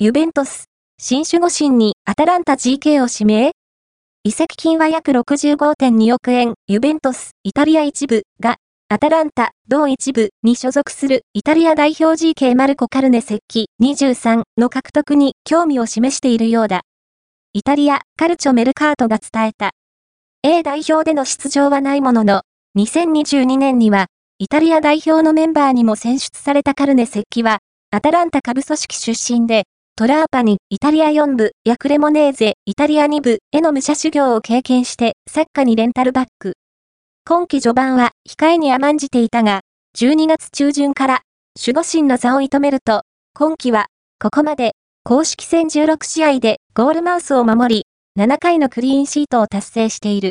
ユベントス、新守護神にアタランタ GK を指名移籍金は約65.2億円、ユベントス、イタリア一部が、アタランタ、同一部に所属するイタリア代表 GK マルコ・カルネ設計23の獲得に興味を示しているようだ。イタリア、カルチョ・メルカートが伝えた。A 代表での出場はないものの、2022年には、イタリア代表のメンバーにも選出されたカルネ設計は、アタランタ下部組織出身で、トラーパにイタリア4部、ヤクレモネーゼ、イタリア2部への武者修行を経験して、サッカーにレンタルバック。今季序盤は控えに甘んじていたが、12月中旬から守護神の座を射止めると、今季は、ここまで公式戦16試合でゴールマウスを守り、7回のクリーンシートを達成している。